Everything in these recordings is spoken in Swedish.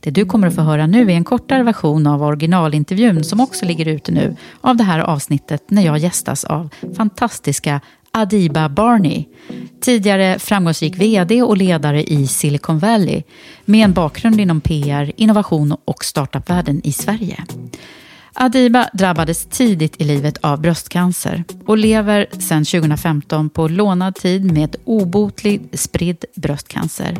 Det du kommer att få höra nu är en kortare version av originalintervjun som också ligger ute nu av det här avsnittet när jag gästas av fantastiska Adiba Barney, tidigare framgångsrik VD och ledare i Silicon Valley med en bakgrund inom PR, innovation och startupvärlden i Sverige. Adiba drabbades tidigt i livet av bröstcancer och lever sedan 2015 på lånad tid med obotlig spridd bröstcancer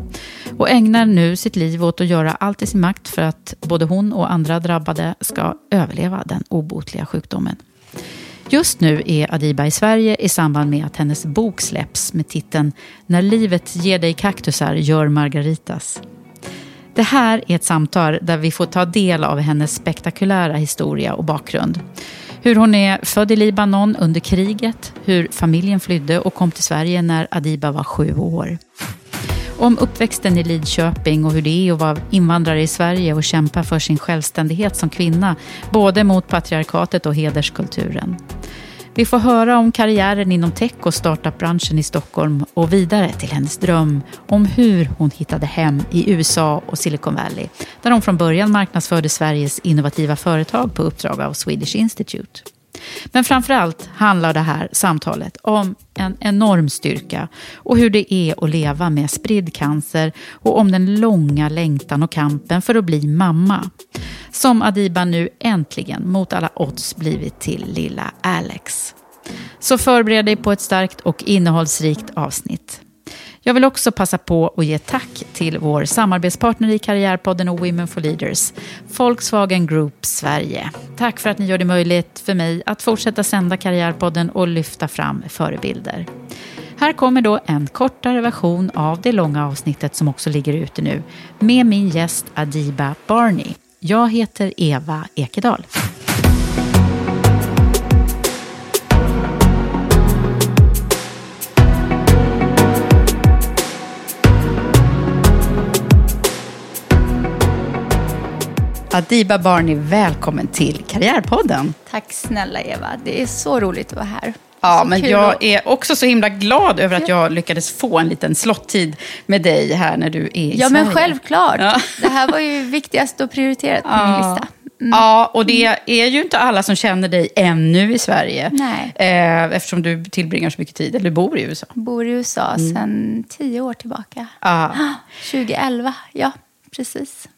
och ägnar nu sitt liv åt att göra allt i sin makt för att både hon och andra drabbade ska överleva den obotliga sjukdomen. Just nu är Adiba i Sverige i samband med att hennes bok släpps med titeln När livet ger dig kaktusar gör margaritas. Det här är ett samtal där vi får ta del av hennes spektakulära historia och bakgrund. Hur hon är född i Libanon under kriget, hur familjen flydde och kom till Sverige när Adiba var sju år. Om uppväxten i Lidköping och hur det är att vara invandrare i Sverige och kämpa för sin självständighet som kvinna, både mot patriarkatet och hederskulturen. Vi får höra om karriären inom tech och startupbranschen i Stockholm och vidare till hennes dröm om hur hon hittade hem i USA och Silicon Valley, där hon från början marknadsförde Sveriges innovativa företag på uppdrag av Swedish Institute. Men framförallt handlar det här samtalet om en enorm styrka och hur det är att leva med spridd cancer och om den långa längtan och kampen för att bli mamma. Som Adiba nu äntligen mot alla odds blivit till lilla Alex. Så förbered dig på ett starkt och innehållsrikt avsnitt. Jag vill också passa på att ge tack till vår samarbetspartner i Karriärpodden och Women for Leaders, Volkswagen Group Sverige. Tack för att ni gör det möjligt för mig att fortsätta sända Karriärpodden och lyfta fram förebilder. Här kommer då en kortare version av det långa avsnittet som också ligger ute nu med min gäst Adiba Barney. Jag heter Eva Ekedal. Adiba Barney, välkommen till Karriärpodden. Tack snälla Eva, det är så roligt att vara här. Ja, så men jag är också så himla glad över att jag lyckades få en liten slottid med dig här när du är i Ja, Sverige. men självklart. Ja. Det här var ju viktigast och prioriterat på min lista. Mm. Ja, och det är ju inte alla som känner dig ännu i Sverige. Nej. Eh, eftersom du tillbringar så mycket tid, eller du bor i USA. Bor i USA Mm. sedan tio år tillbaka. Ja. 2011, ja precis.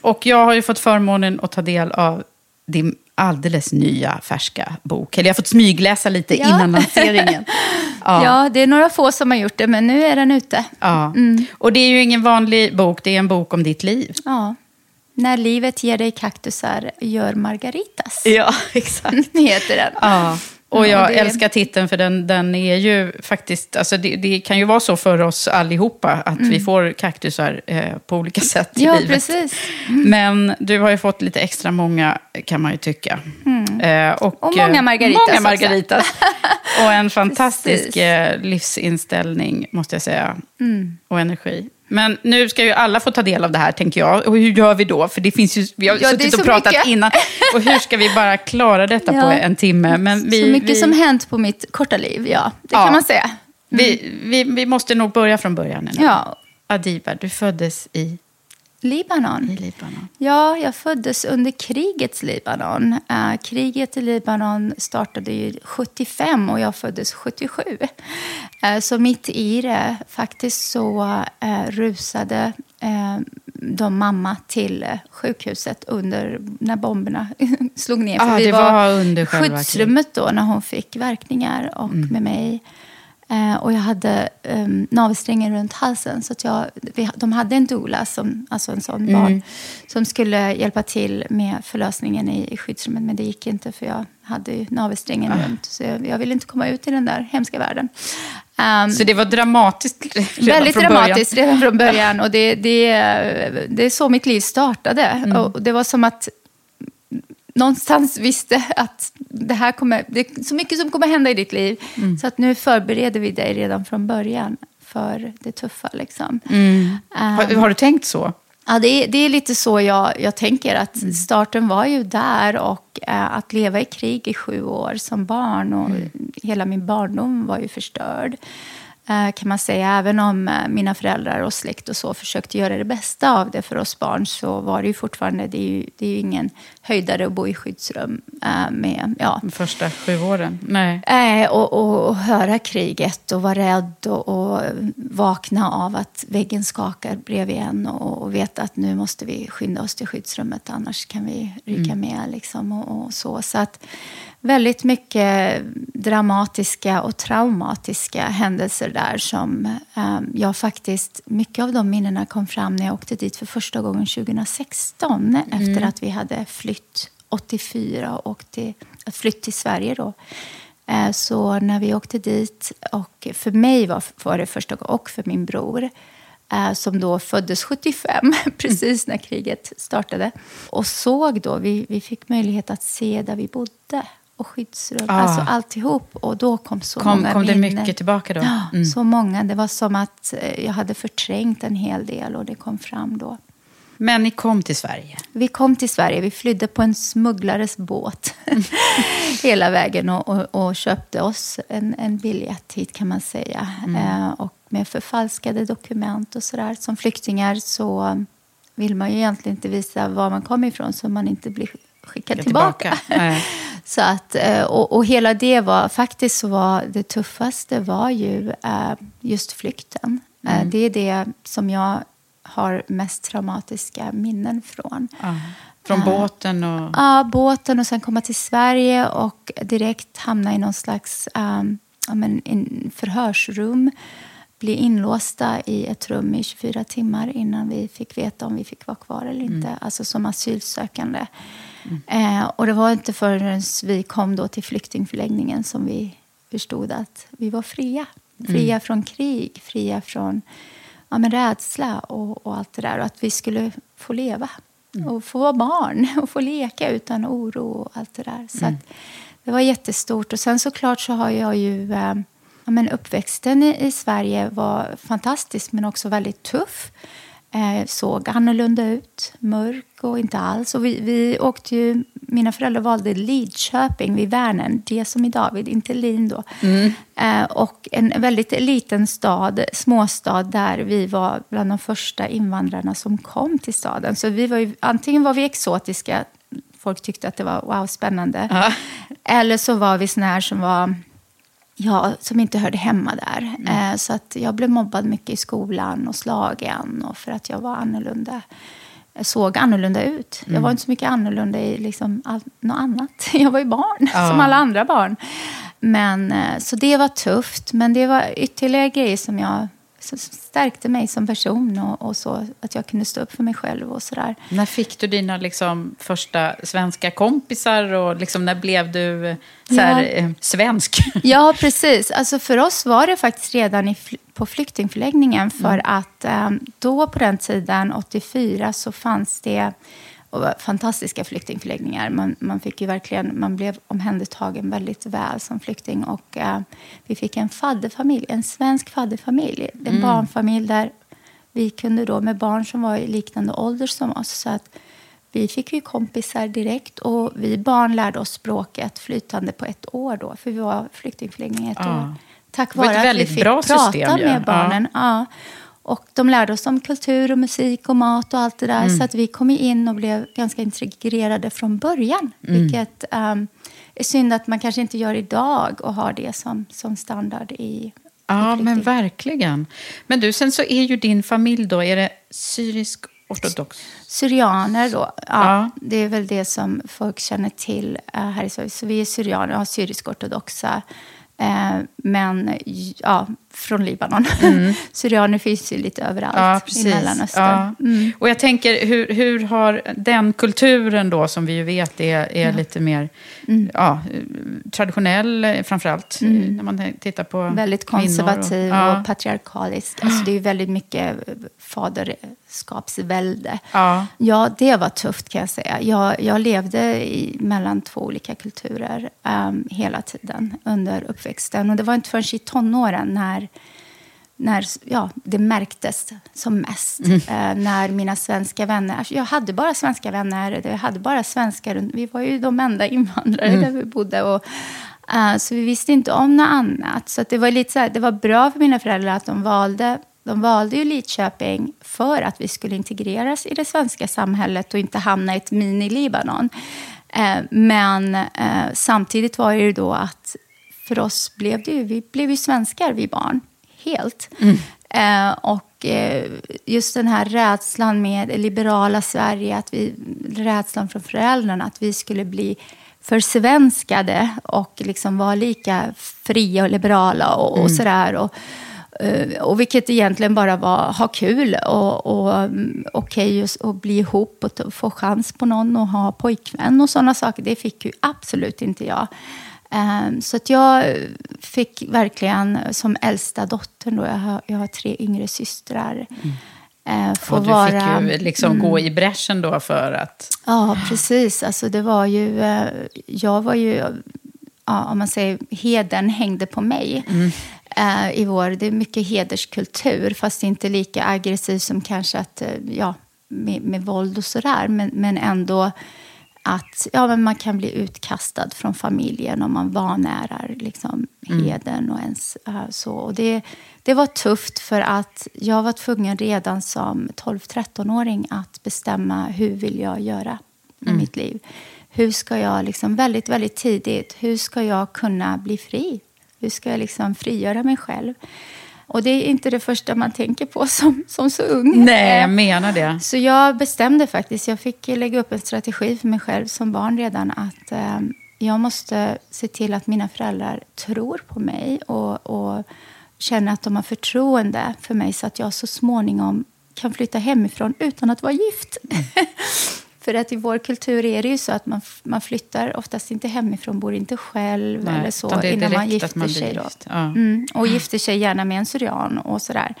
Och jag har ju fått förmånen att ta del av din alldeles nya färska bok. Eller jag har fått smygläsa lite Ja. innan lanseringen. Ja. Ja. det är några få som har gjort det, men nu är den ute. Ja. Och det är ju ingen vanlig bok, det är en bok om ditt liv. Ja. När livet ger dig kaktusar, gör margaritas. Ja, exakt. heter den. Ja. Och jag det- älskar titeln för den, den är ju faktiskt, alltså det, det kan ju vara så för oss allihopa att vi får kaktusar eh, på olika sätt i Mm. Ja, livet. precis. Men du har ju fått lite extra många kan man ju tycka. Eh, och, Och många eh, margaritas Många margaritas. och en fantastisk eh, livsinställning måste jag säga. Mm. Och energi. Men nu ska ju alla få ta del av det här, tänker jag. Och hur gör vi då? För det finns ju, vi har Ja, suttit och pratat mycket. innan. Och hur ska vi bara klara detta på Ja. en timme? Men vi, så mycket vi, som hänt på mitt korta liv, ja. Det Ja. kan man säga. vi, vi, vi måste nog börja från början. Ja, Adiba, du föddes i, Libanon. i Libanon. Ja, jag föddes under krigets Libanon. Eh, kriget i Libanon startade ju 75 och jag föddes 77. Eh, så mitt i det, faktiskt så eh, rusade eh, de mamma till sjukhuset under när bomberna slog ner. Ah, det var under Mm. skyddsrummet då när hon fick verkningar och med mig. Eh, och jag hade um, navelsträngen runt halsen. Så att jag, vi, de hade en doula, som, alltså en sån Mm. barn, som skulle hjälpa till med förlösningen i, i skyddsrummet. Men det gick inte för jag hade ju navelsträngen Ah. runt. Så jag, jag ville inte komma ut i den där hemska världen. Ehm, Så det var dramatiskt redan Väldigt från dramatiskt början. redan från början. Och det, det, det är så mitt liv startade. Mm. Och det var som att någonstans visste att det här kommer, det är så mycket som kommer hända i ditt liv. Mm. Så att nu förbereder vi dig redan från början för det tuffa. Liksom. Mm. Ehm, Har, har du tänkt så? Ja, det är, det är lite så jag, jag tänker. att Starten var ju där och eh, att leva i krig i sju år som barn och hela min barndom var ju förstörd. Eh, kan man säga. Även om eh, mina föräldrar och släkt och så försökte göra det bästa av det för oss barn så var det ju fortfarande, det är ju, det är ju ingen höjdare att bo i skyddsrum eh, med, ja, De första sju åren? Nej. Eh, och, och, och höra kriget och vara rädd och, och vakna av att väggen skakar bredvid en och, och veta att nu måste vi skynda oss till skyddsrummet annars kan vi ryka med. Liksom, och, och så. så att väldigt mycket dramatiska och traumatiska händelser där som eh, jag faktiskt, mycket av de minnena kom fram när jag åkte dit för första gången 2016 efter att vi hade flytt 84 och till, flytt till Sverige då. Eh, Så när vi åkte dit, och för mig var, var det första gången, och för min bror, eh, som då föddes 75, precis när kriget startade. Och såg då, vi, vi fick möjlighet att se där vi bodde och skyddsrum, Ah. alltså alltihop. Och då kom så Kom, många kom det minnen. mycket tillbaka då? Ja, Mm. så många. Det var som att eh, jag hade förträngt en hel del och det kom fram då. Men ni kom till Sverige. Vi kom till Sverige, vi flydde på en smugglares båt hela vägen och, och, och köpte oss en, en biljett hit kan man säga. Eh, och med förfalskade dokument och sådär. Som flyktingar så vill man ju egentligen inte visa var man kommer ifrån så man inte blir Skicka tillbaka. tillbaka. Så att, eh, och, och hela det var, faktiskt så var det tuffaste var ju eh, just flykten. Eh, Det är det som jag har mest traumatiska minnen från. Ja. Från båten och... Ja, båten och sen komma till Sverige och direkt hamna i någon slags um, ja, men, in, förhörsrum. Bli inlåsta i ett rum i 24 timmar innan vi fick veta om vi fick vara kvar eller inte. Alltså som asylsökande. Eh, och det var inte förrän vi kom då till flyktingförläggningen som vi förstod att vi var fria. Fria från krig, fria från ja, men rädsla och, och allt det där. Och att vi skulle få leva och få vara barn och få leka utan oro och allt det där. Så att det var jättestort. Och sen såklart så har jag ju... Eh, men uppväxten i, i Sverige var fantastisk men också väldigt tuff. Eh, såg annorlunda ut, mörk och inte alls. Och vi, vi åkte ju, mina föräldrar valde Lidköping vid Vänern, det som i David, inte Lin då. Eh, och en väldigt liten stad, småstad, där vi var bland de första invandrarna som kom till staden. Så vi var ju, antingen var vi exotiska, folk tyckte att det var wow, spännande. Eller så var vi såna här som var ja, som inte hörde hemma där. Eh, så att jag blev mobbad mycket i skolan och slagen och för att jag var annorlunda. Jag såg annorlunda ut. Jag var inte så mycket annorlunda i liksom all, något annat. Jag var ju barn, som alla andra barn. Men, eh, så det var tufft. Men det var ytterligare grejer som jag som stärkte mig som person och, och, så. Att jag kunde stå upp för mig själv och sådär. När fick du dina liksom, första svenska kompisar och liksom, när blev du så här, Ja. eh, svensk? Ja, precis. Alltså för oss var det faktiskt redan i, på flyktingförläggningen. För att eh, då på den tiden, 84, så fanns det och fantastiska flyktingförläggningar. Man, man, fick ju verkligen, man blev omhändertagen väldigt väl som flykting. Och, eh, vi fick en fadderfamilj, en svensk fadderfamilj. En barnfamilj där vi kunde då med barn som var i liknande ålder som oss. Så att vi fick ju kompisar direkt och vi barn lärde oss språket flytande på ett år då. För vi var flyktingförläggning ett Ja. år. Tack vare att vi väldigt fick bra prata system ju. med barnen. Ja. Och de lärde oss om kultur och musik och mat och allt det där. Mm. Så att vi kom in och blev ganska integrerade från början. Mm. Vilket um, är synd att man kanske inte gör idag och har det som, som standard i Ja, i men verkligen. Men du, sen så är ju din familj då, är det syrisk ortodox? Syrianer då, ja, Ja. det är väl det som folk känner till eh, här i Sverige. Så vi är syrianer, ja, syrisk-ortodoxa. Eh, men ja, från Libanon. Syrianer finns ju lite överallt Mm. Ja, i. Mellanöstern. Mm. Ja. Och jag tänker, hur, hur har den kulturen då, som vi ju vet är, är lite mer Mm. ja, traditionell, framförallt, eh, när man tittar på Väldigt konservativ och, ja. patriarkalisk. Alltså det är ju väldigt mycket faderskapsvälde. Ja. Ja, det var tufft kan jag säga. Jag, jag levde i, mellan två olika kulturer ehm, hela tiden under uppväxten. Och det var inte förrän i tonåren när, när ja, det märktes som mest. Eh, när mina svenska vänner... Alltså jag hade bara svenska vänner. Jag hade bara svenskar. Vi var ju de enda invandrare där vi bodde. Och, eh, så vi visste inte om något annat. Så det, var lite så här, det var bra för mina föräldrar att de valde de valde ju Lidköping för att vi skulle integreras i det svenska samhället och inte hamna i ett mini-Libanon. Eh, men eh, samtidigt var det ju då att för oss blev det ju, vi blev ju svenskar, vi barn, helt. Eh, och eh, just den här rädslan med liberala Sverige, att vi, rädslan från föräldrarna att vi skulle bli försvenskade och liksom vara lika fria och liberala och, och sådär. Och, Eh, och vilket egentligen bara var ha kul och, och mm, okej att att bli ihop och få chans på någon och ha pojkvän och sådana saker. Det fick ju absolut inte jag. Eh, Så att jag fick verkligen som äldsta dottern, då, jag, har, jag har tre yngre systrar, eh, få Och du vara... fick ju liksom gå i bräschen då för att... Ja, precis. Alltså, det var ju, eh, jag var ju, ja, om man säger heden hängde på mig. Eh, i vår, det är mycket hederskultur, fast inte lika aggressiv som kanske att, ja, med, med våld och sådär. Men, men ändå att ja, men man kan bli utkastad från familjen om man vanärar liksom, hedern och ens eh, så. Och det, det var tufft för att jag var tvungen redan som 12-13-åring att bestämma hur vill jag göra med mitt liv. Hur ska jag liksom väldigt, väldigt tidigt, hur ska jag kunna bli fri? Hur ska jag liksom frigöra mig själv? Och det är inte det första man tänker på som, som så ung. Nej, jag menar det. så jag bestämde faktiskt, jag fick lägga upp en strategi för mig själv som barn redan att eh, jag måste se till att mina föräldrar tror på mig och, och känner att de har förtroende för mig så att jag så småningom kan flytta hemifrån utan att vara gift. för att i vår kultur är det ju så att man, man flyttar oftast inte hemifrån, bor inte själv Nej, eller så innan man gifter man sig. Ja. Mm, och gifter sig gärna med en syrian och sådär.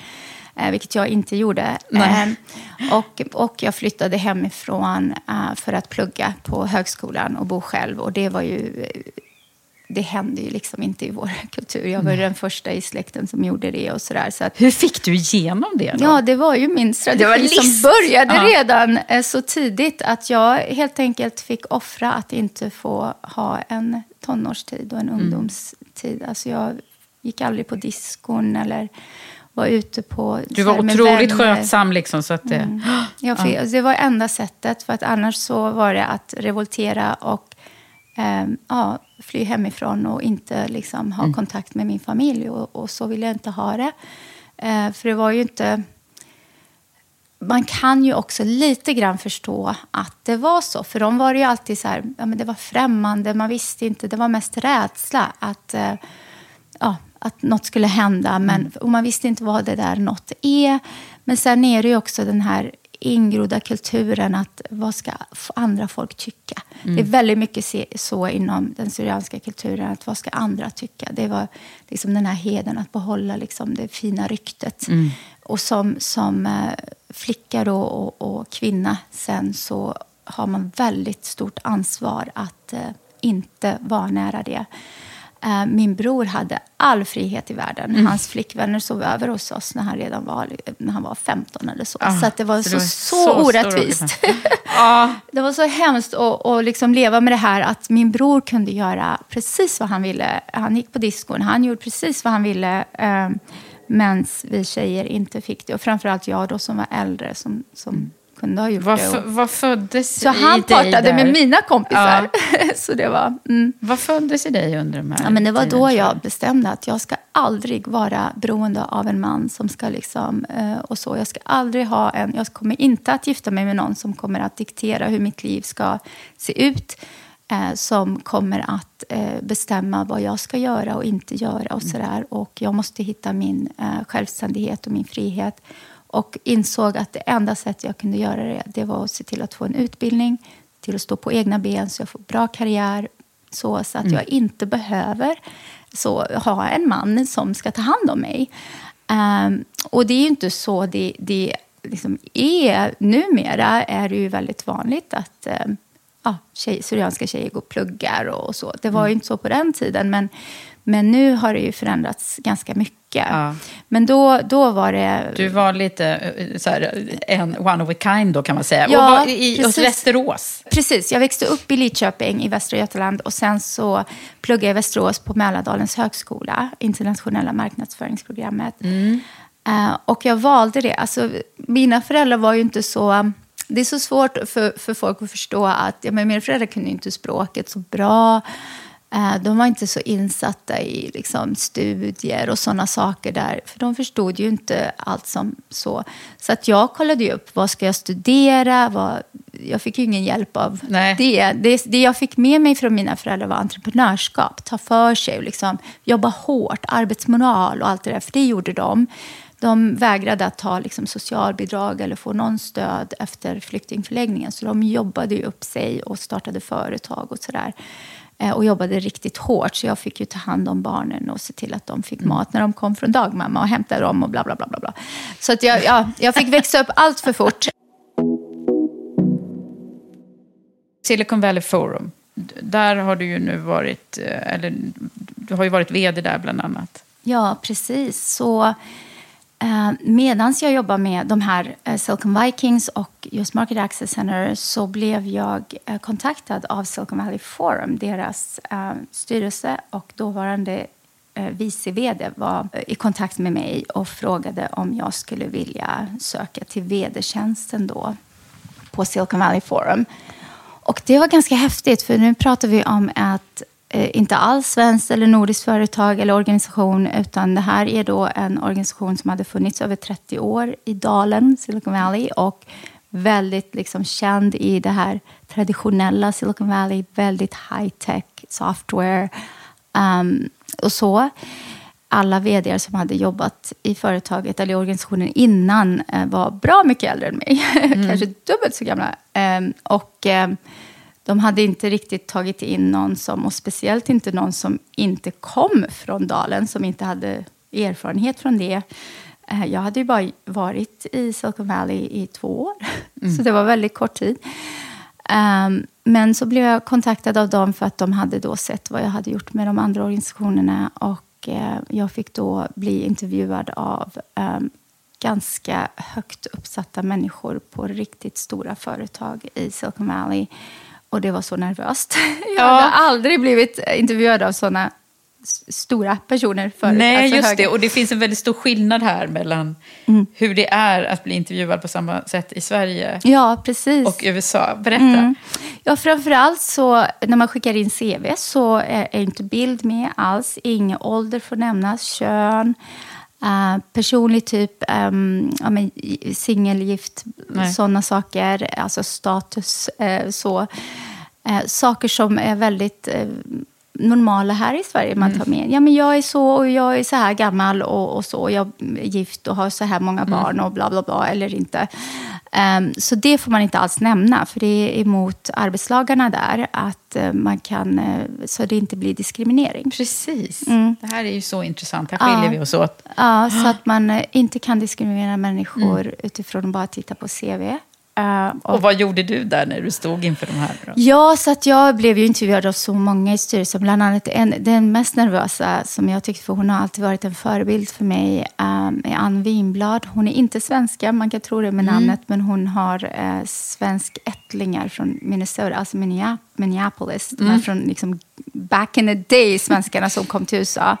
Eh, vilket jag inte gjorde. Nej. Eh, och, och jag flyttade hemifrån eh, för att plugga på högskolan och bo själv. Och det var ju... eh, Det hände ju liksom inte i vår kultur. Jag var ju den första i släkten som gjorde det och sådär. Så att, Hur fick du igenom det? Då? Ja, det var ju min Det var strategi som började Ja. redan eh, så tidigt att jag helt enkelt fick offra att inte få ha en tonårstid och en Mm. ungdomstid. Alltså jag gick aldrig på diskon eller var ute på... Du var otroligt vänner. skötsam liksom så att det... Mm. Jag fick, alltså det var enda sättet, för att annars så var det att revoltera och ehm, ja, fly hemifrån och inte liksom, ha kontakt med min familj. Och, och så ville jag inte ha det. Eh, för det var ju inte... Man kan ju också lite grann förstå att det var så. För de var ju alltid så här, ja, men det var främmande, man visste inte. Det var mest rädsla att, eh, ja, att något skulle hända. Men, och man visste inte vad det där något är. Men sen är det ju också den här ingrodda kulturen att vad ska andra folk tycka? Mm. Det är väldigt mycket så inom den syrianska kulturen, att vad ska andra tycka? Det var liksom den här heden att behålla liksom det fina ryktet. Mm. Och som, som eh, flicka då och, och, kvinna sen så har man väldigt stort ansvar att eh, inte vara nära det. Eh, min bror hade all frihet i världen. Mm. Hans flickvänner sov över hos oss när han redan var, när han var 15 eller så. Ah, så det var så, det var så, så orättvist. ah. Det var så hemskt att, att liksom leva med det här att min bror kunde göra precis vad han ville. Han gick på diskon, han gjorde precis vad han ville. Eh, Medan vi tjejer inte fick det. Och framförallt jag då som var äldre som, som mm kunde ha gjort vad det. vad föddes så i han partade med mina kompisar. Ja. så det var, mm. Vad föddes i dig under de här ja, men Det var då jag bestämde att jag ska aldrig vara beroende av en man som ska liksom, eh, och så. Jag ska aldrig ha en, jag kommer inte att gifta mig med någon som kommer att diktera hur mitt liv ska se ut. Eh, som kommer att eh, bestämma vad jag ska göra och inte göra och sådär. Och jag måste hitta min självständighet och min frihet. Och insåg att det enda sättet jag kunde göra det, det var att se till att få en utbildning, till att stå på egna ben så jag får bra karriär, så, så att mm. jag inte behöver så, ha en man som ska ta hand om mig. Um, och det är ju inte så det, det liksom är. Numera är det ju väldigt vanligt att um, ja, tjej, syrianska tjejer går och pluggar och så. Det var mm. ju inte så på den tiden. Men, men nu har det ju förändrats ganska mycket. Ja. Men då, då var det... Du var lite eh, så här, en one of a kind då kan man säga. Ja, och var i, precis. Västerås. Precis, jag växte upp i Lidköping i Västra Götaland. Och sen så pluggade jag i Västerås på Mälardalens högskola. Internationella marknadsföringsprogrammet. Mm. Uh, och jag valde det. Alltså, mina föräldrar var ju inte så det är så svårt för, för folk att förstå att ja, men mina föräldrar kunde inte språket så bra. Eh, de var inte så insatta i liksom, studier och sådana saker där. För de förstod ju inte allt som så. Så att jag kollade ju upp vad ska jag studera. Vad, jag fick ju ingen hjälp av det. det. det. jag fick med mig från mina föräldrar var entreprenörskap. Ta för sig, liksom, jobba hårt, arbetsmoral och allt det där. För det gjorde de. De vägrade att ta liksom, socialbidrag eller få någon stöd efter flyktingförläggningen. Så de jobbade ju upp sig och startade företag och sådär. Eh, och jobbade riktigt hårt. Så jag fick ju ta hand om barnen och se till att de fick mat när de kom från dagmamma och hämta dem och bla bla bla. bla. Så att jag, ja, jag fick växa upp allt för fort. Silicon Valley Forum, där har du ju nu varit, eh, eller du har ju varit vd där bland annat. Ja, precis. Så Eh, Medan jag jobbar med de här eh, Silicon Vikings och just Market Access Center så blev jag eh, kontaktad av Silicon Valley Forum, deras styrelse och dåvarande vice vd var i kontakt med mig och frågade om jag skulle vilja söka till vd-tjänsten då på Silicon Valley Forum. Och det var ganska häftigt, för nu pratar vi om att inte alls svenskt eller nordiskt företag eller organisation, utan det här är då en organisation som hade funnits över 30 år i Dalen, Silicon Valley, och väldigt liksom känd i det här traditionella Silicon Valley, väldigt high-tech software um, och så. Alla vd som hade jobbat i företaget eller i organisationen innan uh, var bra mycket äldre än mig, mm. kanske dubbelt så gamla. Um, och um, de hade inte riktigt tagit in någon som, och speciellt inte någon som inte kom från dalen, som inte hade erfarenhet från det. Eh, jag hade ju bara varit i Silicon Valley i två år, mm. så det var väldigt kort tid. Um, men så blev jag kontaktad av dem för att de hade då sett vad jag hade gjort med de andra organisationerna. Och uh, jag fick då bli intervjuad av um, ganska högt uppsatta människor på riktigt stora företag i Silicon Valley. Och det var så nervöst. Jag ja. hade aldrig blivit intervjuad av såna stora personer förut. Nej, alltså just höga. det. Och det finns en väldigt stor skillnad här mellan mm. hur det är att bli intervjuad på samma sätt i Sverige ja, precis. och USA. Berätta. Mm. Ja, framförallt så när man skickar in CV så är, är inte bild med alls. Ingen ålder får nämnas, kön. Uh, personlig typ, um, ja, singelgift, sådana saker. Alltså status, uh, så. Uh, saker som är väldigt normala här i Sverige man tar med. Ja, men jag är så och jag är så här gammal och, och så. Jag är gift och har så här många barn och bla bla bla eller inte. Ehm, så det får man inte alls nämna, för det är emot arbetslagarna där. Att eh, man kan, eh, så det inte blir diskriminering. Precis. Det här är ju så intressant. Här skiljer vi oss åt. Ja, så att man eh, inte kan diskriminera människor utifrån att bara titta på CV. Eh, Och vad gjorde du där när du stod inför de här? Då? Ja, så att jag blev ju intervjuad av så många i styrelsen. Bland annat en, den mest nervösa som jag tyckte, för hon har alltid varit en förebild för mig, um, är Ann Winblad. Hon är inte svenska, man kan tro det med namnet, men hon har uh, svensk ättlingar från Minnesota, alltså Minneap- Minneapolis. De här från liksom, back in the day, svenskarna som kom till USA.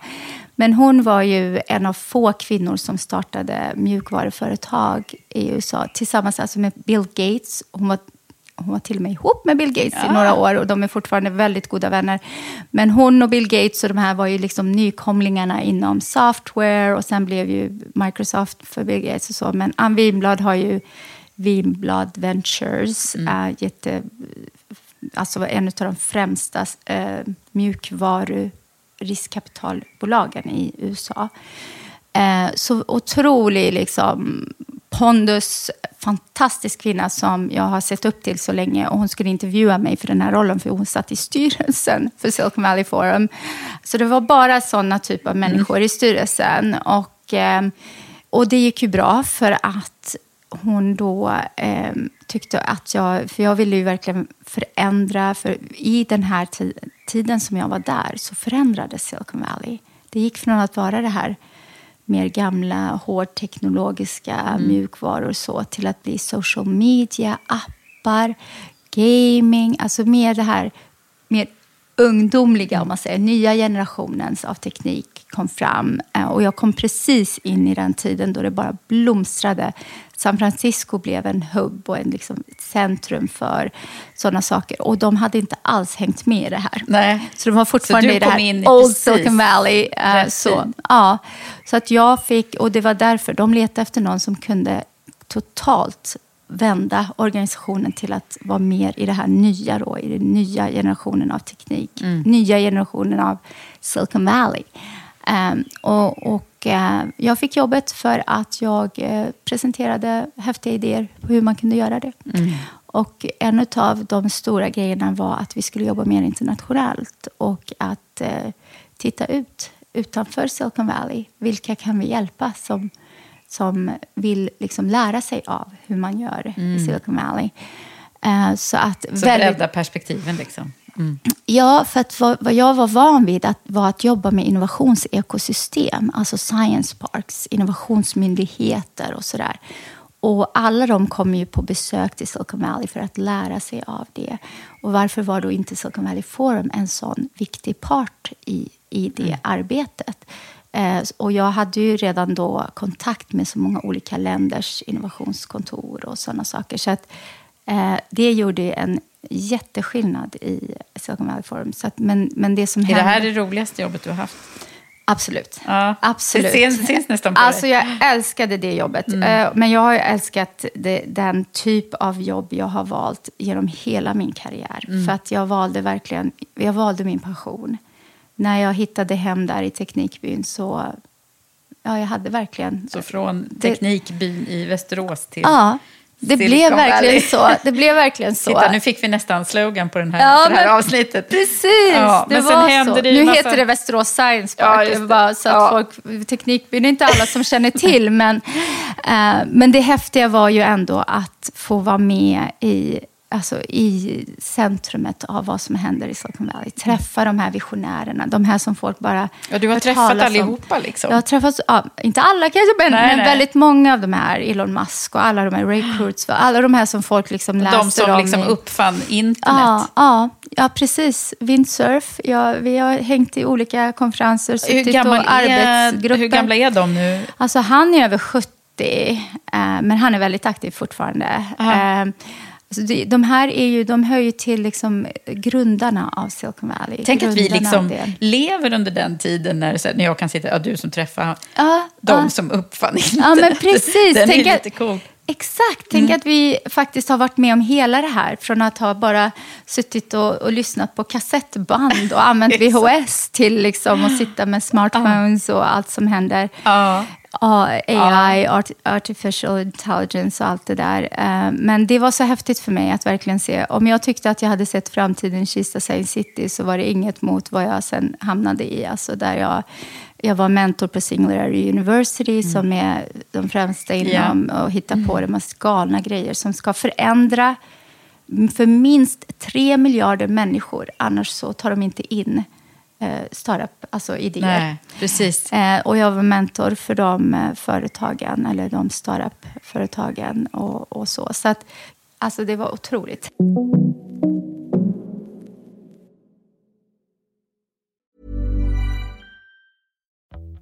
Men hon var ju en av få kvinnor som startade mjukvaruföretag i USA tillsammans alltså med Bill Gates. Hon var, hon var till och med ihop med Bill Gates i några år och de är fortfarande väldigt goda vänner. Men hon och Bill Gates och de här var ju liksom nykomlingarna inom software och sen blev ju Microsoft för Bill Gates och så. Men Ann Winblad har ju Winblad Ventures, mm. jätte, alltså en av de främsta eh, mjukvaru riskkapitalbolagen i USA. Eh, så otrolig liksom, pondus, fantastisk kvinna som jag har sett upp till så länge. Och hon skulle intervjua mig för den här rollen för hon satt i styrelsen för Silicon Valley Forum. Så det var bara sådana typer av människor i styrelsen. Och, eh, och det gick ju bra för att hon då eh, tyckte att jag, för jag ville ju verkligen förändra, för i den här tiden som jag var där så förändrades Silicon Valley. Det gick från att vara det här mer gamla, hårdteknologiska mm. mjukvaror så till att bli social media, appar, gaming, alltså mer det här mer ungdomliga, om man säger, nya generationens av teknik kom fram. Eh, och jag kom precis in i den tiden då det bara blomstrade. San Francisco blev en hubb och en, liksom, ett centrum för sådana saker. Och de hade inte alls hängt med i det här. Nej. Så de var fortfarande i det här Old Silicon Valley. Uh, så, ja. så att jag fick, och det var därför de letade efter någon som kunde totalt vända organisationen till att vara mer i det här nya då, i den nya generationen av teknik. Mm. Nya generationen av Silicon Valley. Um, och, och uh, jag fick jobbet för att jag uh, presenterade häftiga idéer på hur man kunde göra det. Mm. Och en av de stora grejerna var att vi skulle jobba mer internationellt och att uh, titta ut utanför Silicon Valley. Vilka kan vi hjälpa som som vill liksom lära sig av hur man gör mm. i Silicon Valley. Uh, så att så väldigt... bredda perspektiven liksom? Mm. Ja, för att vad, vad, jag var van vid att, var att jobba med innovationsekosystem, alltså science parks, innovationsmyndigheter och sådär. Och alla de kommer ju på besök till Silicon Valley för att lära sig av det. Och varför var då inte Silicon Valley Forum en sån viktig part i, i det mm. arbetet? Eh, och jag hade ju redan då kontakt med så många olika länders innovationskontor och sådana saker. Så att, det gjorde en jätteskillnad i Silicon Valley Forum. Så att, men, men det som är hände... det här det roligaste jobbet du har haft? Absolut. Ja, Absolut. Det syns, nästan på alltså, Jag älskade det jobbet. Mm. Eh, men jag har älskat det, den typ av jobb jag har valt genom hela min karriär. Mm. För att jag valde verkligen, jag valde min passion när jag hittade hem där i Teknikbyn så ja, jag hade verkligen... Så från Teknikbyn i Västerås till Ja, det blev verkligen så. Det blev verkligen så. Titta, nu fick vi nästan slogan på den här, ja, det här men, avsnittet. Precis, ja, det var så. Nu massa... heter det Västerås Science Park. Ja, bara så att folk, Teknikbyn är inte alla som känner till, men, uh, men det häftiga var ju ändå att få vara med i alltså, i centrumet av vad som händer i Silicon Valley. Träffa de här visionärerna, de här som folk bara Ja, du har träffat allihopa om. liksom? Jag har träffat, ja, inte alla kanske, men, nej, men nej. väldigt många av de här, Elon Musk och alla de här Ray Kurzweil, alla de här som folk liksom läser om. De som liksom uppfann internet? Ja, ja, ja precis. Windsurf, ja, vi har hängt i olika konferenser, hur gammal och arbetsgrupper. Är, hur gamla är de nu? Alltså han är över 70, eh, men han är väldigt aktiv fortfarande. Alltså de här är ju, de hör ju till liksom grundarna av Silicon Valley. Tänk att vi liksom lever under den tiden när, när jag kan sitta, ja, du som träffar ja, de ja. som uppfann internet. Ja, men precis. Den Tänk är lite cool. Exakt. Tänk att vi faktiskt har varit med om hela det här. Från att ha bara suttit och, och lyssnat på kassettband och använt VHS till liksom att sitta med smartphones och allt som händer. Ja. Ja, AI, art, artificial intelligence och allt det där. Eh, Men det var så häftigt för mig att verkligen se. Om jag tyckte att jag hade sett framtiden i Kista Science City så var det inget mot vad jag sen hamnade i. Alltså där jag, jag var mentor på Singularity University som är de främsta inom att hitta på de mest galna grejer som ska förändra för minst tre miljarder människor. Annars så tar de inte in eh, startup, alltså idéer. Nej, precis. Eh, och jag var mentor för de eh, företagen, eller de startup-företagen och, och så. Så att, alltså det var otroligt.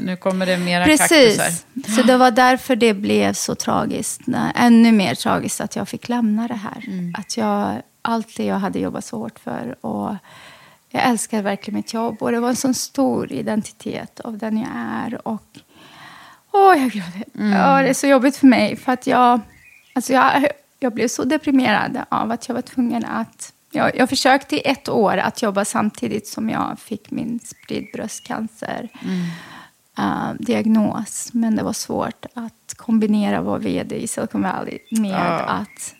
Nu kommer det mera kaktusar. Precis. Så det var därför det blev så tragiskt. Ännu mer tragiskt att jag fick lämna det här. Att jag, allt det jag hade jobbat så hårt för. Och jag älskar verkligen mitt jobb. Och det var en sån stor identitet av den jag är. Och åh, jag gråter. Ja, det är så jobbigt för mig. För att jag, alltså jag, jag blev så deprimerad av att jag var tvungen att... Jag, jag försökte i ett år att jobba samtidigt som jag fick min spridd bröstcancer eh, diagnos. Men det var svårt att kombinera vara vd i Silicon Valley med Ja. att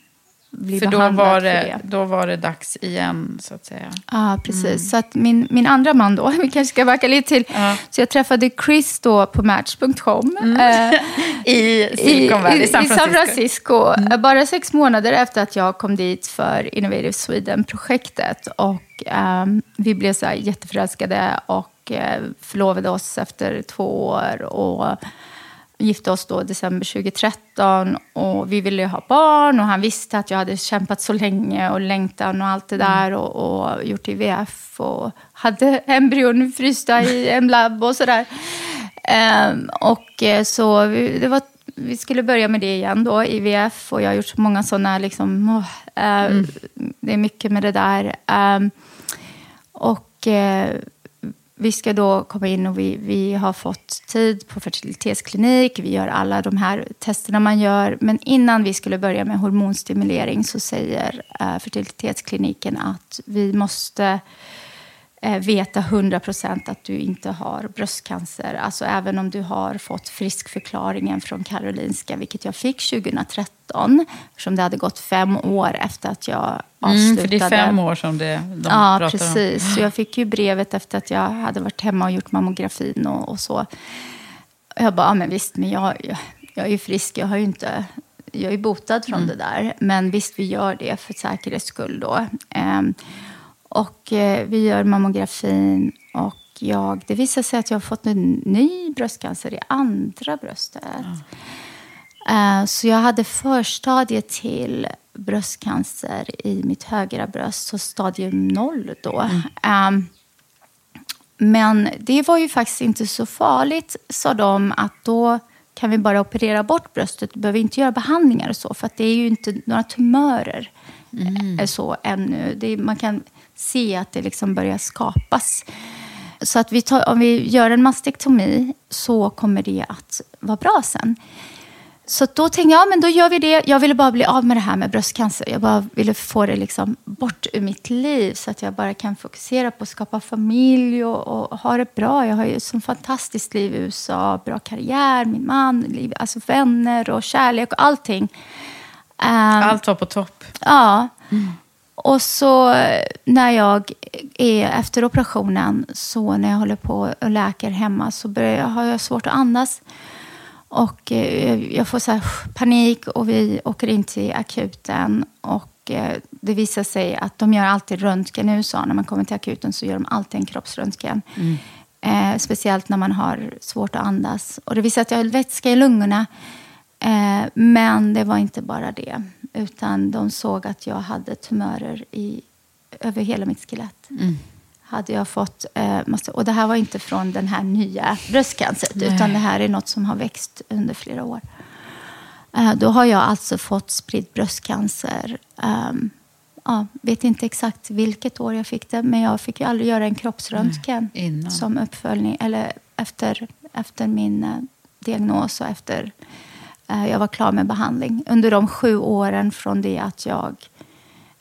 bli För då behandlad var, för det, det. då var det dags igen, så att säga. Ja, precis. Så att min, min andra man då, vi kanske ska backa lite till. Så jag träffade Chris då på Match.com. eh, I Silicon Valley, i, San i San Francisco. Mm. Francisco. Bara sex månader efter att jag kom dit för Innovative Sweden-projektet. Och ehm, vi blev så jätteförälskade och eh, förlovade oss efter två år. Och gifte oss då december 2013 och vi ville ju ha barn och han visste att jag hade kämpat så länge och längtan och allt det där och, och gjort IVF och hade embryon frysta i en labb och sådär. Ehm, och eh, så vi, det var, vi skulle börja med det igen då, IVF och jag har gjort så många sådana liksom, åh, eh, det är mycket med det där. Ehm, och eh, vi ska då komma in och vi, vi har fått tid på fertilitetsklinik. Vi gör alla de här testerna man gör. Men innan vi skulle börja med hormonstimulering så säger eh, fertilitetskliniken att vi måste eh, veta 100 procent att du inte har bröstcancer. Alltså även om du har fått friskförklaringen från Karolinska, vilket jag fick 2013, eftersom det hade gått fem år efter att jag avslutade. Mm, för det är fem år som det, de ja, pratar precis. om. Så jag fick ju brevet efter att jag hade varit hemma och gjort mammografin och, och så. Jag bara, ja, men visst, men jag, jag, jag är ju frisk, jag har ju inte jag är botad från Mm. det där. Men visst, vi gör det för säkerhets skull då. Ehm, och eh, vi gör mammografin och jag, det visar sig att jag har fått en ny bröstcancer i andra bröstet. Eh, så jag hade förstadiet till bröstcancer i mitt högra bröst, så stadium noll då. Ehm, men det var ju faktiskt inte så farligt, sa de, att då kan vi bara operera bort bröstet. Du behöver inte göra behandlingar och så, för det är ju inte några tumörer eh, så ännu. Det är, man kan se att det liksom börjar skapas. Så att vi tar, om vi gör en mastektomi så kommer det att vara bra sen. Så då tänkte jag, ja, men då gör vi det. Jag ville bara bli av med det här med bröstcancer. Jag bara ville få det liksom bort ur mitt liv så att jag bara kan fokusera på att skapa familj och, och ha det bra. Jag har ju ett sånt fantastiskt liv i USA, bra karriär, min man, liv, alltså vänner och kärlek och allting. Ehm, Allt var på topp. Ja. Och så eh, när jag är efter operationen, så när jag håller på och läker hemma så börjar jag, har jag svårt att andas. Och eh, jag får så här panik och vi åker in till akuten. Och eh, det visar sig att de gör alltid röntgen i USA. När man kommer till akuten så gör de alltid en kroppsröntgen. Eh, speciellt när man har svårt att andas. Och det visar att jag har vätska i lungorna. Eh, men det var inte bara det. Utan de såg att jag hade tumörer i, över hela mitt skelett. Hade jag fått, eh, massa, och det här var inte från den här nya bröstcancern. Utan det här är något som har växt under flera år. Eh, då har jag alltså fått spridd bröstcancer. Ehm, ja, vet inte exakt vilket år jag fick det. Men jag fick ju aldrig göra en kroppsröntgen innan. som uppföljning. Eller efter, efter min eh, diagnos och efter jag var klar med behandling. Under de sju åren från det att jag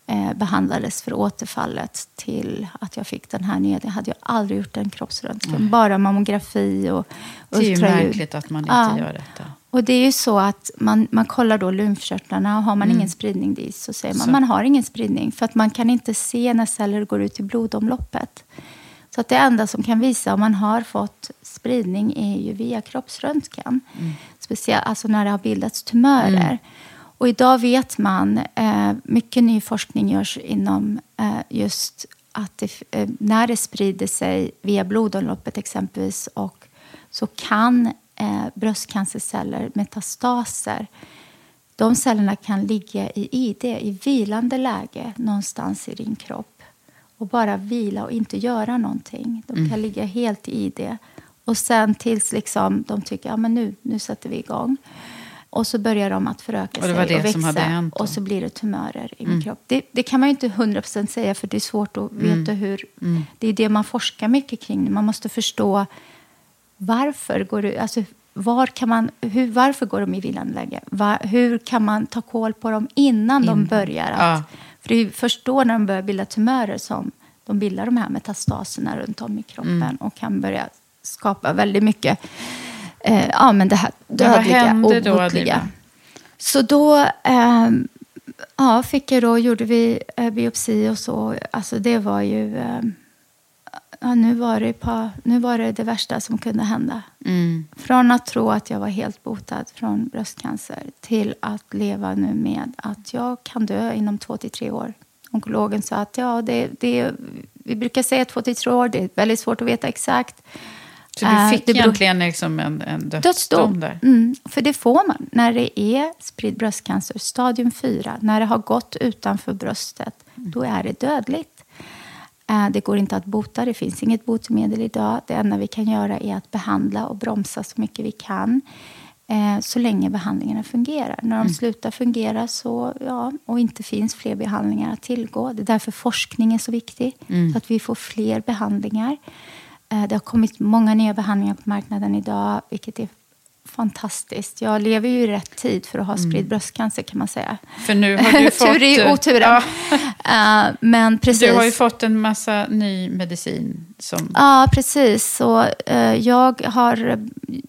eh, behandlades för återfallet till att jag fick den här nya. Jag hade jag aldrig gjort en kroppsröntgen. Bara mammografi och Det är ju ultraljud. märkligt att man inte Ja. gör detta. Och det är ju så att man, man kollar då lymfkörtlarna och har man ingen spridning dit så säger man Så. man har ingen spridning. För att man kan inte se när celler går ut i blodomloppet. Så att det enda som kan visa om man har fått spridning är ju via kroppsröntgen. Speciellt alltså när det har bildats tumörer. Och idag vet man, eh, mycket ny forskning görs inom eh, just att det, eh, när det sprider sig via blodomloppet exempelvis och så kan eh, bröstcancerceller, metastaser, de cellerna kan ligga i ID, i vilande läge någonstans i din kropp och bara vila och inte göra någonting. De kan ligga helt i ID. Och sen tills liksom de tycker ja, men nu, nu sätter vi igång. Och så börjar de att föröka sig och växa. och så blir det tumörer i min kropp. Det, det kan man ju inte 100% säga för det är svårt att veta hur... Det är det man forskar mycket kring. Man måste förstå varför går det... Alltså, var kan man, hur, varför går de i vilande läge? Va, hur kan man ta koll på dem innan, de börjar? Att, Ja. För det är först då när de börjar bilda tumörer som de bildar de här metastaserna runt om i kroppen och kan börja skapa väldigt mycket eh, ja, men det här vad dödliga, då, obotliga. Adriana? Så då ehm, ja, fick jag då, gjorde vi eh, biopsi och så. Alltså det var ju... ehm, ja, nu, var det på, nu var det det värsta som kunde hända. Från att tro att jag var helt botad från bröstcancer till att leva nu med att jag kan dö inom två till tre år. Onkologen sa att ja, det, det, vi brukar säga två till tre år. Det är väldigt svårt att veta exakt. Så Eh, du fick det beror- egentligen liksom en, en dödsdom Dödsdom. där? Mm, för det får man när det är spridd bröstcancer, stadium 4. När det har gått utanför bröstet, då är det dödligt. Eh, Det går inte att bota, det finns inget botemedel idag. Det enda vi kan göra är att behandla och bromsa så mycket vi kan. eh, Så länge behandlingarna fungerar. När de slutar fungera så, ja, och inte finns fler behandlingar att tillgå. Det är därför forskning är så viktig. Så att vi får fler behandlingar. Eh, Det har kommit många nya behandlingar på marknaden idag, vilket är fantastiskt. Jag lever ju i rätt tid för att ha Mm. spridd bröstcancer kan man säga. För nu har du fått... Tur i oturen. Ja, Eh, men precis. du har ju fått en massa ny medicin som... Ja, precis. Så, eh, jag har,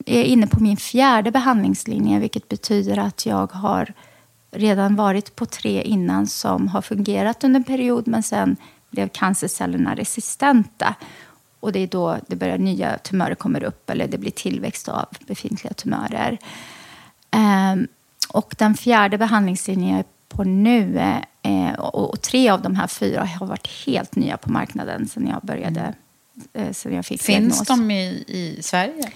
är inne på min fjärde behandlingslinje vilket betyder att jag har redan varit på tre innan som har fungerat under en period men sen blev cancercellerna resistenta. Och det är då det börjar nya tumörer kommer upp eller det blir tillväxt av befintliga tumörer. Ehm, och den fjärde behandlingslinjen jag är på nu, eh, och, och tre av de här fyra har varit helt nya på marknaden sedan jag började, eh, sedan jag fick Finns diagnos. de i, i Sverige?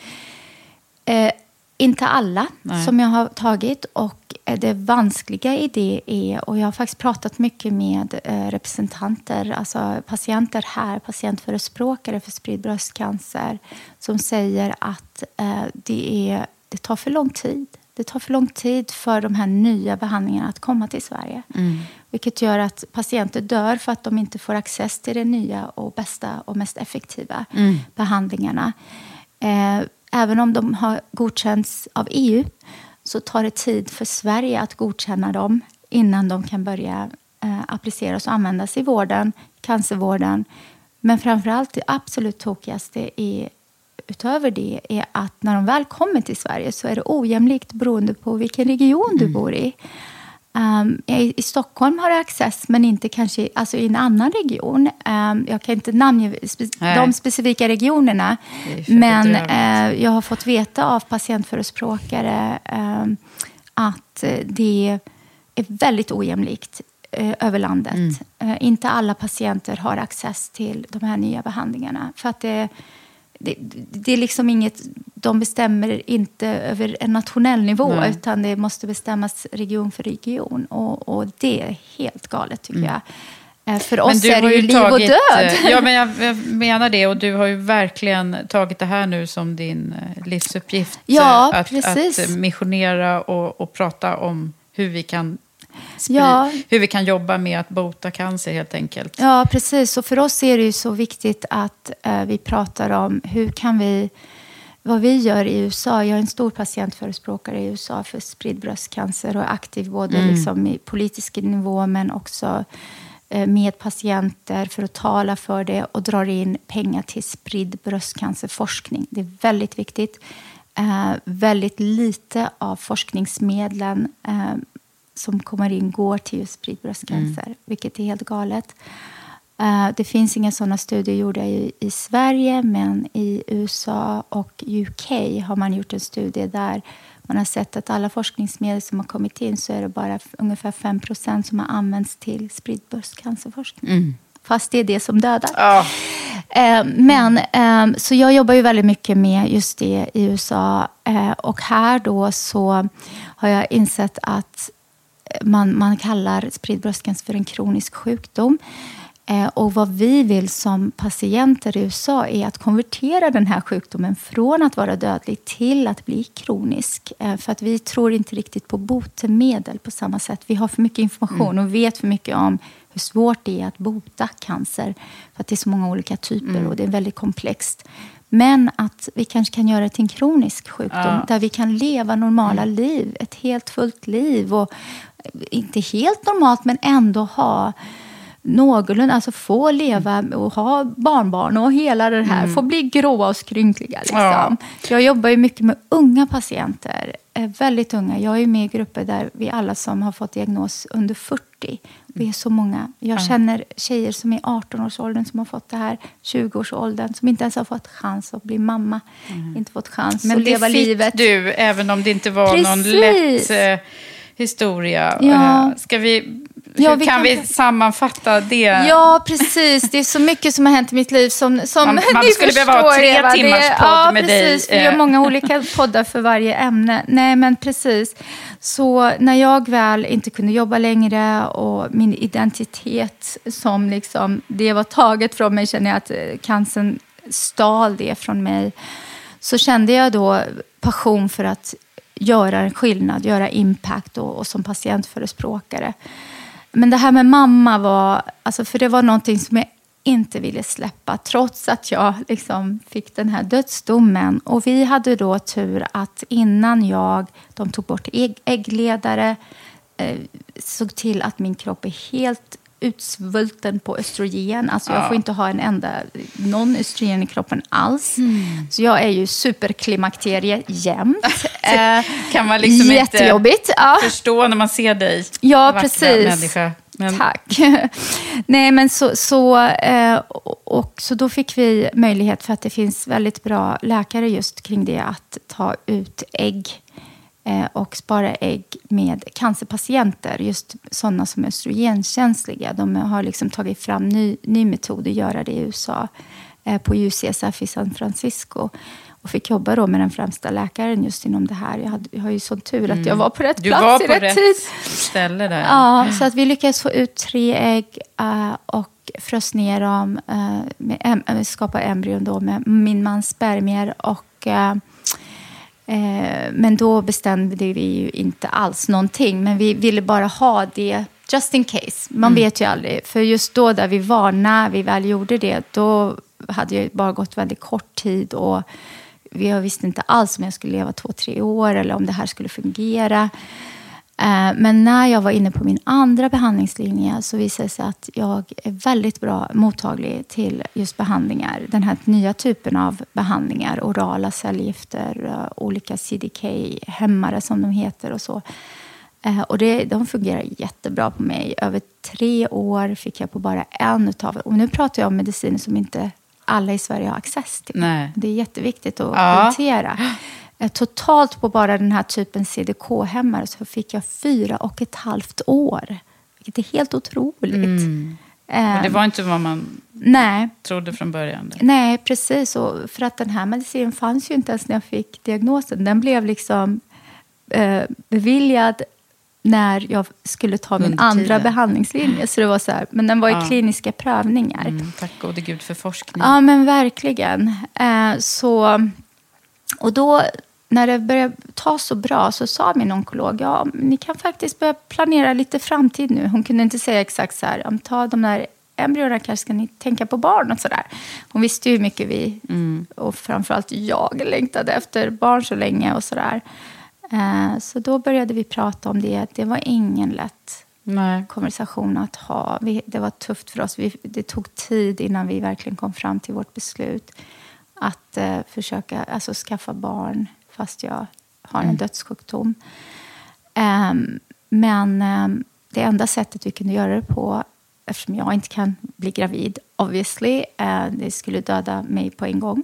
Eh, inte alla Nej. som jag har tagit. Och eh, det vanskliga i det är, och jag har faktiskt pratat mycket med eh, representanter, alltså patienter här, patientförespråkare för spridd bröstcancer, som säger att eh, det, är, det tar för lång tid. Det tar för lång tid för de här nya behandlingarna att komma till Sverige. Vilket gör att patienter dör för att de inte får access till de nya och bästa och mest effektiva behandlingarna. Även om de har godkänts av EU så tar det tid för Sverige att godkänna dem innan de kan börja eh, appliceras och användas i vården, cancervården. Men framförallt det absolut tokigaste är, utöver det är att när de väl kommer till Sverige så är det ojämlikt beroende på vilken region du bor i. Um, i, I Stockholm har du access, men inte kanske alltså i en annan region. Um, jag kan inte namnge spe, de specifika regionerna. Men eh, jag har fått veta av patientförespråkare um, att eh, det är väldigt ojämlikt eh, över landet. Mm. Eh, inte alla patienter har access till de här nya behandlingarna. För att det, det, det är liksom inget, de bestämmer inte över en nationell nivå Nej. utan det måste bestämmas region för region. Och, och det är helt galet tycker jag. Eh, För oss är det ju liv och död. eh, Ja, men jag, jag menar det. Och du har ju verkligen tagit det här nu som din eh, livsuppgift. Ja, att, precis. Att missionera och, och prata om hur vi kan Ja. hur vi kan jobba med att bota cancer helt enkelt. Ja, precis. Och för oss är det ju så viktigt att eh, vi pratar om hur kan vi... Vad vi gör i USA. Jag är en stor patientförespråkare i USA för spridd bröstcancer och är aktiv både liksom i politisk nivå men också eh, med patienter för att tala för det och drar in pengar till spridd bröstcancerforskning. Det är väldigt viktigt. Eh, väldigt lite av forskningsmedlen eh, som kommer in går till just spridd bröstcancer, vilket är helt galet. Eh, det finns inga sådana studier gjorda i, i Sverige, men i USA och UK har man gjort en studie där man har sett att alla forskningsmedel som har kommit in så är det bara ungefär 5% som har använts till spridd bröstcancerforskning. Fast det är det som dödar. Eh, men, eh, så jag jobbar ju väldigt mycket med just det i USA. Eh, och här då så har jag insett att man, man kallar spridd bröstcancer för en kronisk sjukdom. Eh, och vad vi vill som patienter i USA är att konvertera den här sjukdomen från att vara dödlig till att bli kronisk. Eh, för att vi tror inte riktigt på botemedel på samma sätt. Vi har för mycket information och vet för mycket om hur svårt det är att bota cancer. För att det är så många olika typer och det är väldigt komplext. Men att vi kanske kan göra det till en kronisk sjukdom Ja. där vi kan leva normala liv, ett helt fullt liv. Och inte helt normalt, men ändå ha någorlunda, alltså få leva och ha barnbarn och hela det här, få bli gråa och skrynkliga. Liksom. Ja. Jag jobbar ju mycket med unga patienter, eh, väldigt unga. Jag är ju med i grupper där vi alla som har fått diagnos under 40, vi är så många. Jag känner tjejer som är i 18-årsåldern som har fått det här, 20-årsåldern, som inte ens har fått chans att bli mamma, inte fått chans Men att det leva fick livet. du, även om det inte var någon Precis. lätt eh, historia. Ja. Eh, ska vi, Ja, vi kan kan- vi sammanfatta det? Ja, precis. Det är så mycket som har hänt i mitt liv som, som Man- man ni skulle behöva ha tre Eva. timmars podd ja, med dig, precis. Vi gör eh. många olika poddar för varje ämne. Nej, men precis. Så när jag väl inte kunde jobba längre och min identitet som liksom, det var taget från mig, känner jag att eh, cancern stal det från mig. Så kände jag då passion för att göra en skillnad, göra impact och, och som patientförespråkare. Men det här med mamma var, alltså för det var någonting som jag inte ville släppa trots att jag liksom fick den här dödsdomen. Och vi hade då tur att innan jag, de tog bort ägg, äggledare, eh, såg till att min kropp är helt utsvulten på östrogen. Alltså jag får inte ha en enda, någon östrogen i kroppen alls. Mm. Så jag är ju superklimakterie jämt. Kan man liksom Jättejobbigt. inte Ja. förstå när man ser dig. Ja, precis. Människa. Men, Tack. Nej, men så, så, eh, och, så då fick vi möjlighet, för att det finns väldigt bra läkare just kring det, att ta ut ägg och spara ägg med cancerpatienter, just sådana som är östrogenkänsliga. De har liksom tagit fram ny, ny metod att göra det i USA, eh, på UCSF i San Francisco. Och fick jobba då med den främsta läkaren just inom det här. Jag, hade, jag har ju sån tur att jag var på rätt Mm. Du plats var i rätt, rätt tid. ställe där. Ja, så att vi lyckades få ut tre ägg eh, och frös ner dem. Uh, med, em, eh, skapa embryon då med min mans spermier. Och, eh, eh, men då bestämde vi ju inte alls någonting. Men vi ville bara ha det just in case. Man vet ju aldrig. För just då där vi var, när vi väl gjorde det, då hade jag bara gått väldigt kort tid. Och vi visste inte alls om jag skulle leva två, tre år eller om det här skulle fungera. Eh, Men när jag var inne på min andra behandlingslinje så visade det sig att jag är väldigt bra mottaglig till just behandlingar. Den här nya typen av behandlingar, orala cellgifter, eh, olika CDK-hämmare som de heter och så. Eh, Och det, de fungerar jättebra på mig. Över tre år fick jag på bara en utav Och nu pratar jag om mediciner som inte alla i Sverige har access till. Nej. Det är jätteviktigt att Ja. poängtera. Eh, Totalt på bara den här typen CDK-hämmare så fick jag fyra och ett halvt år. Vilket är helt otroligt. Eh, Och det var inte vad man Nej, trodde från början. nej, precis. Och för att den här medicinen fanns ju inte ens när jag fick diagnosen. Den blev liksom eh, beviljad när jag skulle ta min Under andra tiden. behandlingslinje. Så det var så här, men den var i Ja. kliniska prövningar. Mm, tack gode gud för forskning. Ja, men verkligen. Eh, så, och då, när det började ta så bra, så sa min onkolog, ja, ni kan faktiskt börja planera lite framtid nu. Hon kunde inte säga exakt så här, "Ja, men ta de där embryona, kanske ska ni tänka på barn och sådär. Hon visste ju hur mycket vi, och framförallt jag, längtade efter barn så länge och sådär. Eh, så då började vi prata om det. Det var ingen lätt Nej. konversation att ha. Vi, det var tufft för oss. Vi, det tog tid innan vi verkligen kom fram till vårt beslut att eh, försöka alltså, skaffa barn fast jag har en dödssjukdom. Ehm, men ehm, det enda sättet vi kunde göra det på, eftersom jag inte kan bli gravid, obviously, eh, det skulle döda mig på en gång.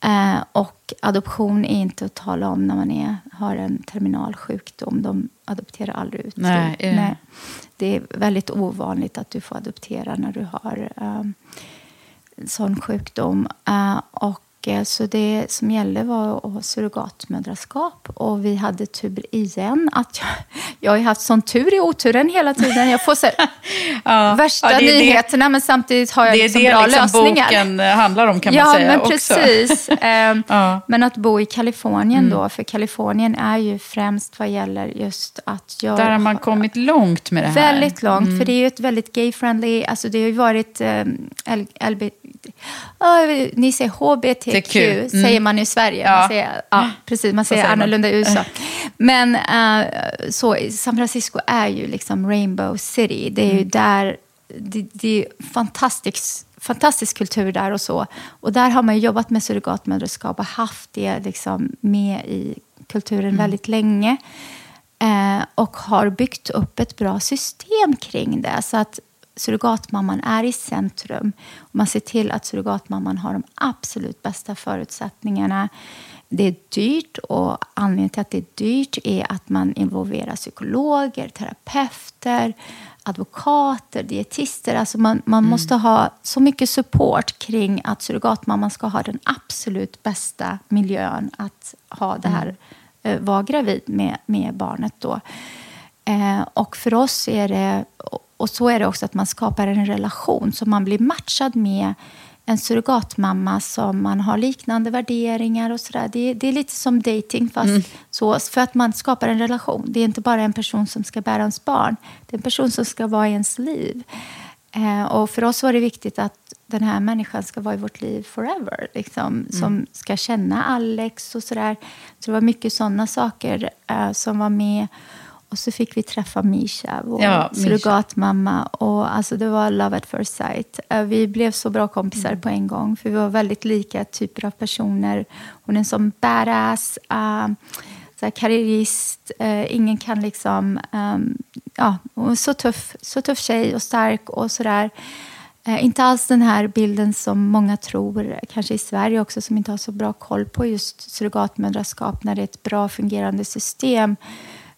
Eh, och adoption är inte att tala om när man är, har en terminal sjukdom. De adopterar aldrig ut. Nej, det, eh. nej. det är väldigt ovanligt att du får adoptera när du har um, en sån sjukdom. Eh, och, så det som gällde var att ha surrogatmödraskap. Och vi hade tur igen. Att jag, jag har haft sån tur i oturen hela tiden. Jag får så här, värsta Ja, det är det- nyheterna men samtidigt har jag Det är liksom det bra liksom lösningar. boken eh, handlar om kan ja, man säga men precis. Ehm, Ja. Mm. Men att bo i Kalifornien då, för Kalifornien är ju främst vad gäller just att jag... Där har man kommit långt med det här. Väldigt långt, Mm. för det är ju ett väldigt gay-friendly, alltså det har ju varit um, L, LB, Ja, ni säger HBTQ, TQ, mm. säger man i Sverige. Ja. Man säger, ja, precis, man säger säger annorlunda i USA. Men eh, så, San Francisco är ju liksom Rainbow City. Det är Mm. ju där, det, det är fantastisk, fantastisk kultur där och så. Och där har man jobbat med surrogatmödraskap och haft det liksom med i kulturen Mm. väldigt länge. Eh, och har byggt upp ett bra system kring det. Så att surrogatmamman är i centrum. Och man ser till att surrogatmamman har de absolut bästa förutsättningarna. Det är dyrt och anledningen till att det är dyrt är att man involverar psykologer, terapeuter, advokater, dietister. Alltså man, man måste ha så mycket support kring att surrogatmamman ska ha den absolut bästa miljön att ha det här, eh, vara gravid med, med barnet då. Eh, och för oss är det, och så är det också att man skapar en relation så man blir matchad med en surrogatmamma som man har liknande värderingar och sådär. Det, är- det är lite som dating fast så, för att man skapar en relation. Det är inte bara en person som ska bära ens barn. Det är en person som ska vara i ens liv. Eh, och för oss var det viktigt att den här människan ska vara i vårt liv forever. Liksom, Mm. Som ska känna Alex och sådär. Så det var mycket sådana saker eh, som var med. Och så fick vi träffa Misha, vår Ja, surrogatmamma. Och alltså det var love at first sight. Eh, vi blev så bra kompisar Mm. på en gång. För vi var väldigt lika typer av personer. Hon är en sån badass. eh, så här karriärist. Eh, ingen kan liksom... ehm, ja, hon är så tuff, så tuff tjej och stark och sådär. Eh, inte alls den här bilden som många tror, kanske i Sverige också, som inte har så bra koll på just surrogatmödraskap när det är ett bra fungerande system.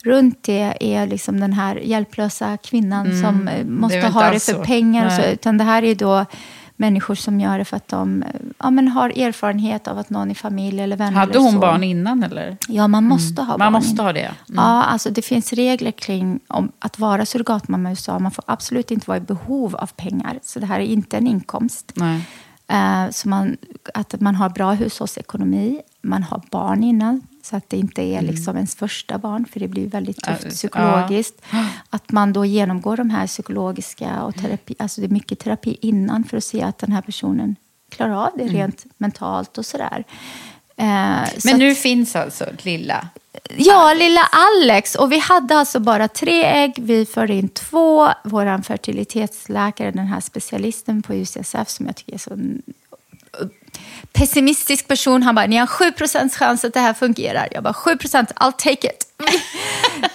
Runt det är liksom den här hjälplösa kvinnan Mm, som eh, det måste inte ha det för så. pengar. Och så, utan det här är då människor som gör det för att de ja, men har erfarenhet av att någon i familj eller vänner Hade hon barn innan eller? Ja, man måste ha Mm. Man barn måste ha det. Mm. Ja, alltså det finns regler kring om att vara surrogatmamma i USA. Man får absolut inte vara i behov av pengar. Så det här är inte en inkomst. Nej. Eh, så man, att man har bra hushållsekonomi. Man har barn innan. Så att det inte är liksom ens första barn. För det blir väldigt tufft Mm. Ja, psykologiskt. Att man då genomgår de här psykologiska och terapi. Alltså det är mycket terapi innan. För att se att den här personen klarar av det rent mentalt och sådär. Eh, så Mm. Men att- nu finns alltså lilla... Ja, lilla Alex. Och vi hade alltså bara tre ägg. Vi förde in två. Vår fertilitetsläkare, den här specialisten på UCSF som jag tycker är så pessimistisk person. Han bara, ni har 7% chans att det här fungerar. Jag bara, 7% I'll take it.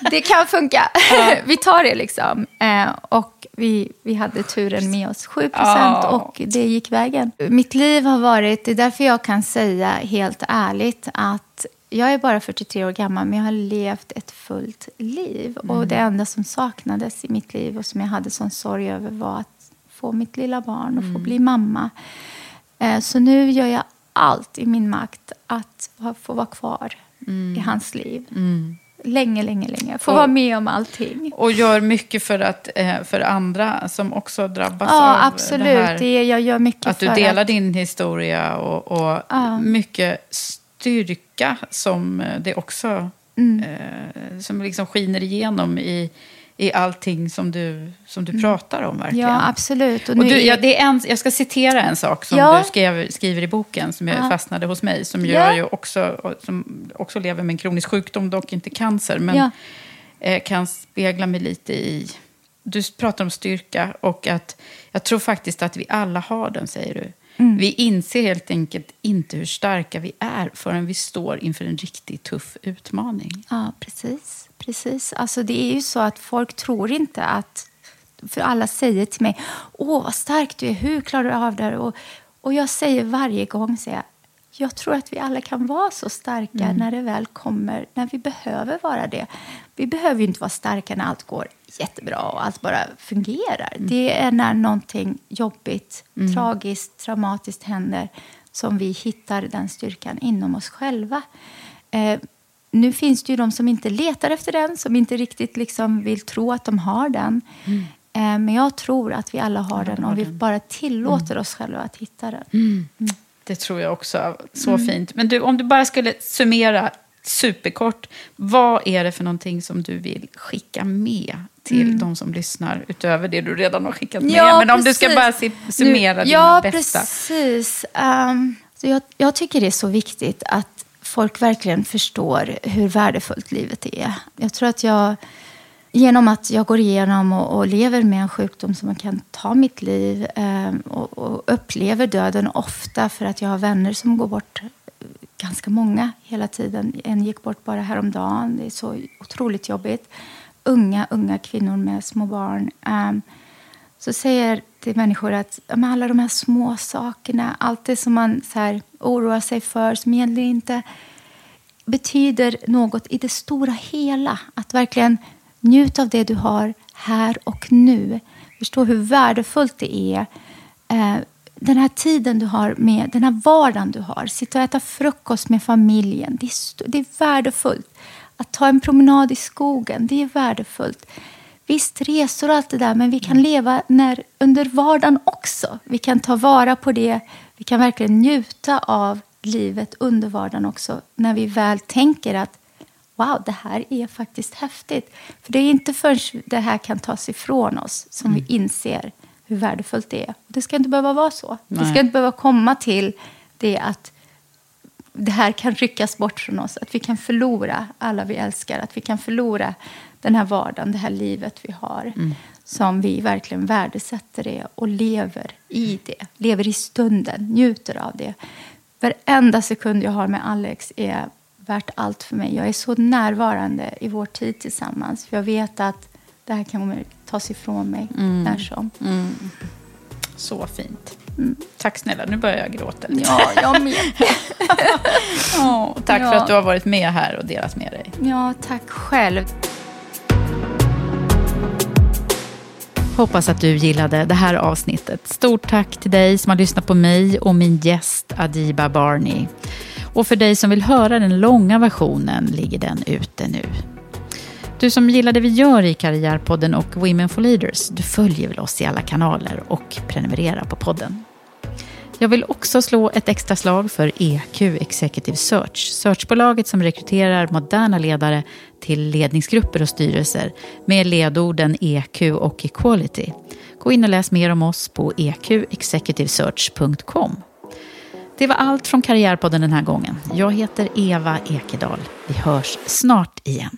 det kan funka. vi tar det liksom. Eh, och vi, vi hade turen med oss. 7 Ja. och det gick vägen. Mitt liv har varit, det är därför jag kan säga helt ärligt att jag är bara 43 år gammal, men jag har levt ett fullt liv. Och det enda som saknades i mitt liv och som jag hade sån sorg över var att få mitt lilla barn och få bli mamma. Eh, Så nu gör jag allt i min makt att få vara kvar i hans liv. Länge, länge, länge. Få Och- vara med om allting. Och gör mycket för, att, eh, för andra som också drabbas Ja, av absolut. det här. Det jag gör mycket Att du delar att... din historia och, och Ja. mycket styrka som eh, det också Mm. eh, som liksom skiner igenom i, i allting som du, som du pratar om verkligen. Mm. Ja, absolut. Och nu du, är- ja, det är en, jag ska citera en sak som Ja. du skrev, skriver i boken som jag Ja. fastnade hos mig. Som Ja. jag ju också, som också lever med en kronisk sjukdom, dock inte cancer. Men eh, kan spegla mig lite i... Du pratar om styrka och att jag tror faktiskt att vi alla har den, säger du. Mm. Vi inser helt enkelt inte hur starka vi är förrän vi står inför en riktigt tuff utmaning. Ja, precis. Precis. Alltså, det är ju så att folk tror inte att... För alla säger till mig, åh vad stark du är, hur klarar du av det här?" Och, och jag säger varje gång, säger jag, jag tror att vi alla kan vara så starka när det väl kommer, när vi behöver vara det. Vi behöver inte vara starka när allt går jättebra och allt bara fungerar. Det är när någonting jobbigt, tragiskt, traumatiskt händer som vi hittar den styrkan inom oss själva. Eh, nu finns det ju de som inte letar efter den, som inte riktigt liksom vill tro att de har den. Eh, men jag tror att vi alla har den om vi bara tillåter oss själva att hitta den. Det tror jag också. Så Mm. fint. Men du, om du bara skulle summera superkort. Vad är det för någonting som du vill skicka med till de som lyssnar? Utöver det du redan har skickat med. Men om du ska bara summera Nu- dina ja, bästa. precis. Um, så jag, jag tycker det är så viktigt att folk verkligen förstår hur värdefullt livet är. Jag tror att jag, genom att jag går igenom och, och lever med en sjukdom som kan ta mitt liv eh, och, och upplever döden ofta för att jag har vänner som går bort ganska många hela tiden. En gick bort bara häromdagen. Det är så otroligt jobbigt. Unga, unga kvinnor med små barn. Eh, så säger till människor att ja, men alla de här små sakerna, allt det som man så här, oroar sig för, som egentligen inte betyder något i det stora hela. Att verkligen njuta av det du har här och nu. Förstå hur värdefullt det är. Eh, den här tiden du har med, den här vardagen du har. Sitta och äta frukost med familjen. Det är, det är värdefullt. Att ta en promenad i skogen, det är värdefullt. Visst, resor och allt det där, men vi kan leva när, under vardagen också. Vi kan ta vara på det. Vi kan verkligen njuta av livet under vardagen också. När vi väl tänker att wow, det här är faktiskt häftigt. För det är inte förrän det här kan tas ifrån oss som vi inser hur värdefullt det är. Det ska inte behöva vara så. Nej. Det ska inte behöva komma till det att det här kan ryckas bort från oss. Att vi kan förlora alla vi älskar. Att vi kan förlora den här vardagen, det här livet vi har. Som vi verkligen värdesätter det och lever i det. Lever i stunden, njuter av det. Varenda sekund jag har med Alex är värt allt för mig. Jag är så närvarande i vår tid tillsammans. För jag vet att det här kommer tas ifrån mig när som. Så fint. Tack snälla, nu börjar jag gråta. lite. Ja, jag med. Åh, tack för Ja. att du har varit med här och delat med dig. Ja, tack själv. Hoppas att du gillade det här avsnittet. Stort tack till dig som har lyssnat på mig och min gäst Adiba Barney. Och för dig som vill höra den långa versionen ligger den ute nu. Du som gillar det vi gör i Karriärpodden och Women for Leaders, du följer väl oss i alla kanaler och prenumererar på podden. Jag vill också slå ett extra slag för EQ Executive Search, searchbolaget som rekryterar moderna ledare till ledningsgrupper och styrelser med ledorden EQ och Equality. Gå in och läs mer om oss på eqexecutivesearch.com. Det var allt från Karriärpodden den här gången. Jag heter Eva Ekedal. Vi hörs snart igen.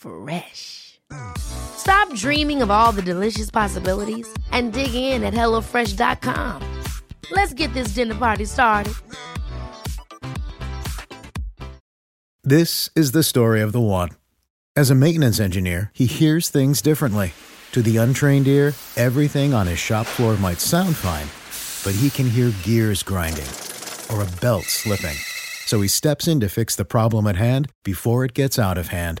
Fresh. Stop dreaming of all the delicious possibilities and dig in at HelloFresh.com. Let's get this dinner party started. This is the story of the one. As a maintenance engineer, he hears things differently. To the untrained ear, everything on his shop floor might sound fine, but he can hear gears grinding or a belt slipping. So he steps in to fix the problem at hand before it gets out of hand.